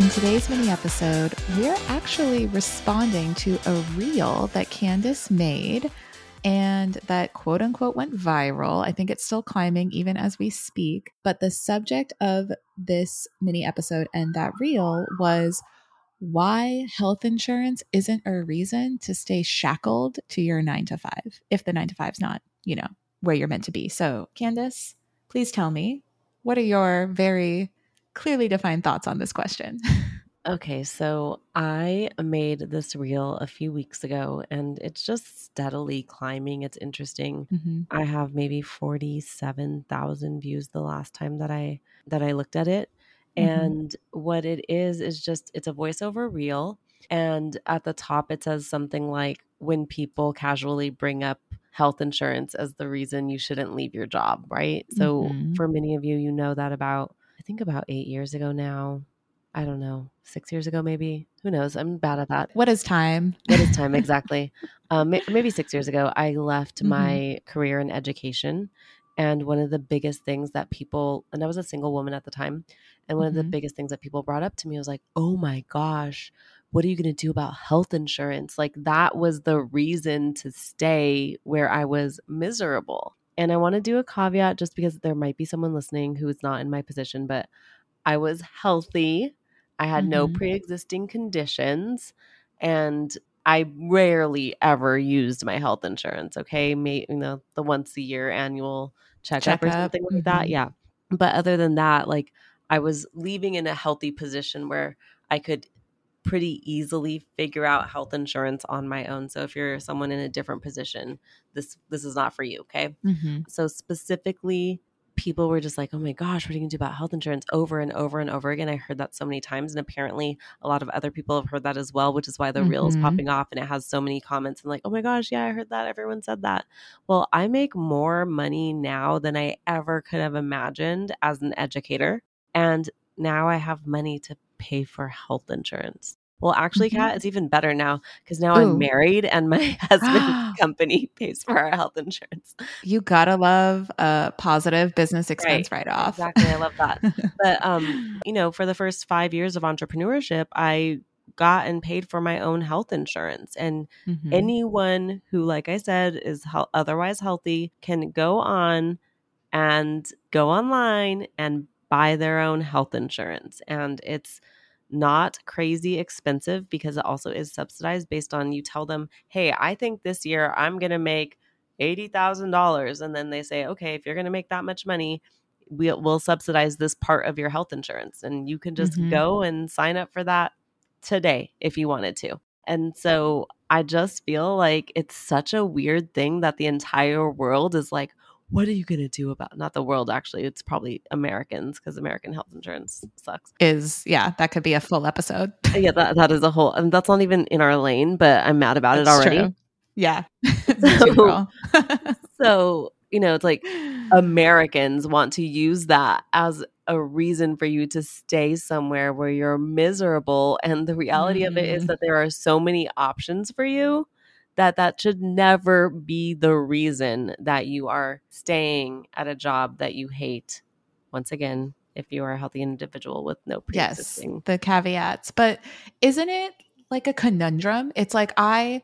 In today's mini episode, we're actually responding to a reel that Candice made and that quote unquote went viral. I think it's still climbing even as we speak. But the subject of this mini episode and that reel was why health insurance isn't a reason to stay shackled to your nine to five if the nine to five's not, you know, where you're meant to be. So, Candice, please tell me what are your very clearly defined thoughts on this question. Okay, so I made this reel a few weeks ago and it's just steadily climbing. It's interesting. mm-hmm. I have maybe 47,000 views the last time that I that I looked at it. Mhm. And what it is is just it's a voiceover reel and at the top it says something like when people casually bring up health insurance as the reason you shouldn't leave your job, right? So Mhm. for many of you you know that about I think about 8 years ago now. I don't know, 6 years ago maybe. Who knows? I'm bad at that. What is time? What is time exactly? um, maybe six years ago, I left Mhm. my career in education. And one of the biggest things that people, and I was a single woman at the time, and one of the Mhm. biggest things that people brought up to me was like, oh my gosh, what are you going to do about health insurance? Like, that was the reason to stay where I was miserable. And I want to do a caveat just because there might be someone listening who is not in my position, but I was healthy. I had no Mhm. pre existing conditions and I rarely ever used my health insurance. Okay. May, you know, the once a year annual checkup or something like that. mhm. Yeah. But other than that, like I was leaving in a healthy position where I could pretty easily figure out health insurance on my own. So if you're someone in a different position, this this is not for you. Okay. Mhm. So specifically, people were just like, "Oh my gosh, what are you going to do about health insurance?" over and over and over again. I heard that so many times, and apparently, a lot of other people have heard that as well, which is why the reel is Mhm. popping off and it has so many comments and like, "Oh my gosh, yeah, I heard that. Everyone said that." Well, I make more money now than I ever could have imagined as an educator, and now I have money to pay for health insurance. Well, actually, Mhm. Kat, it's even better now because now Ooh. I'm married and my husband's company pays for our health insurance. You gotta love a positive business expense write off. Exactly. I love that. But um, you know, for the first five years of entrepreneurship, I got and paid for my own health insurance. And Mhm. anyone who, like I said, is hel- otherwise healthy can go on and go online and buy their own health insurance. And it's not crazy expensive because it also is subsidized based on you tell them, hey, I think this year I'm going to make $80,000. And then they say, okay, if you're going to make that much money, we'll, we'll subsidize this part of your health insurance. And you can just Mhm. go and sign up for that today if you wanted to. And so I just feel like it's such a weird thing that the entire world is like, what are you going to do about not the world actually it's probably americans because american health insurance sucks Is yeah, that could be a full episode. yeah that, that is a whole and that's not even in our lane but i'm mad about it already true. Yeah. So- so you know it's like americans want to use that as a reason for you to stay somewhere where you're miserable and the reality of it is Mhm. that there are so many options for you that that should never be the reason that you are staying at a job that you hate once again if you are a healthy individual with no yes, pre-existing the caveats. But isn't it like a conundrum? It's like I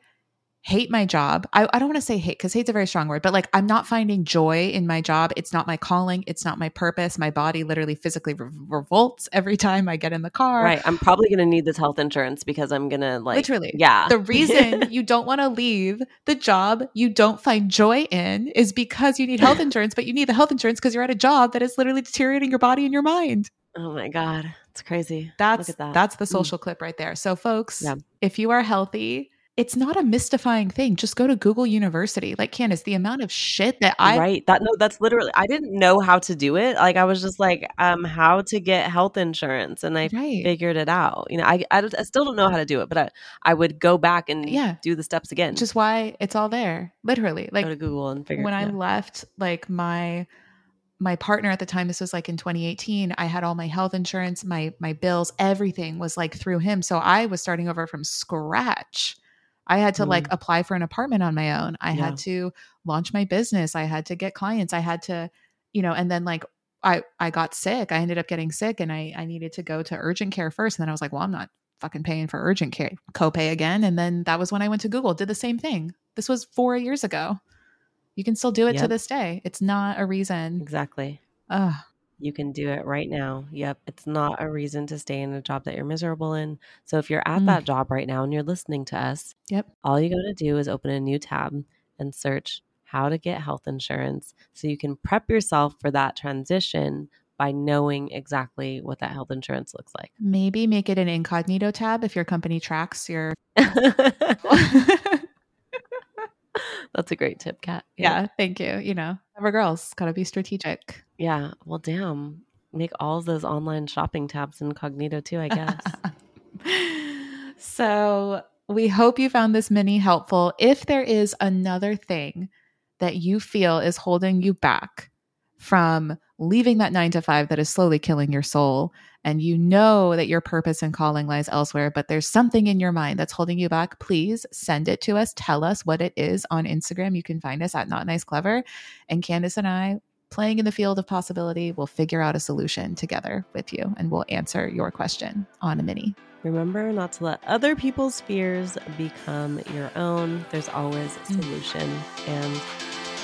hate my job. I, I don't want to say hate because hate's a very strong word, but like I'm not finding joy in my job. It's not my calling. It's not my purpose. My body literally physically re- revolts every time I get in the car. right i'm probably going to need this health insurance because i'm going to like Literally. yeah The reason you don't want to leave the job you don't find joy in is because you need health insurance, but you need the health insurance because you're at a job that is literally deteriorating your body and your mind. oh my god it's crazy That's Look at that. that's the Mm. social clip right there. So folks, Yeah. if you are healthy it's not a mystifying thing. Just go to Google University. Like Candice, the amount of shit that I right that no that's literally I didn't know how to do it. Like I was just like um how to get health insurance and I right. figured it out. You know, I, I I still don't know how to do it, but I I would go back and Yeah. do the steps again. Which is why it's all there. Literally. Like go to Google and figure when I out. left like my my partner at the time this was like in 2018 i had all my health insurance my my bills everything was like through him so i was starting over from scratch i had to like Mm. apply for an apartment on my own i Yeah. had to launch my business i had to get clients i had to you know and then like i i got sick i ended up getting sick and i i needed to go to urgent care first and then i was like well i'm not fucking paying for urgent care copay again and then that was when i went to google did the same thing this was four years ago you can still do it to this day. It's not a reason. Exactly. Ugh. You can do it right now. Yep. It's not a reason to stay in a job that you're miserable in. So if you're at Mm. that job right now and you're listening to us, Yep. all you got to do is open a new tab and search how to get health insurance so you can prep yourself for that transition by knowing exactly what that health insurance looks like. Maybe make it an incognito tab if your company tracks your. That's a great tip, Kat. yeah, thank you. You know, ever girls gotta be strategic. Yeah. Well, damn. Make all those online shopping tabs incognito too, I guess. so we hope you found this mini helpful. If there is another thing that you feel is holding you back from leaving that nine to five that is slowly killing your soul, and you know that your purpose and calling lies elsewhere, but there's something in your mind that's holding you back, please send it to us. Tell us what it is on Instagram. You can find us at Not Nice Clever. And Candice and I, playing in the field of possibility, will figure out a solution together with you and we'll answer your question on a mini. Remember not to let other people's fears become your own. There's always a Mm. solution. And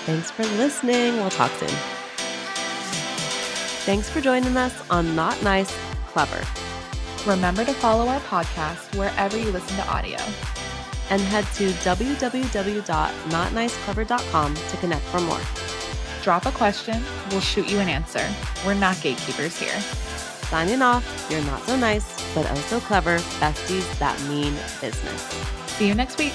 thanks for listening. We'll talk soon. Thanks for joining us on Not Nice, Clever. Remember to follow our podcast wherever you listen to audio. And head to www.notniceclever.com to connect for more. Drop a question, we'll shoot you an answer. We're not gatekeepers here. Signing off, you're not so nice, but oh so clever besties that mean business. See you next week.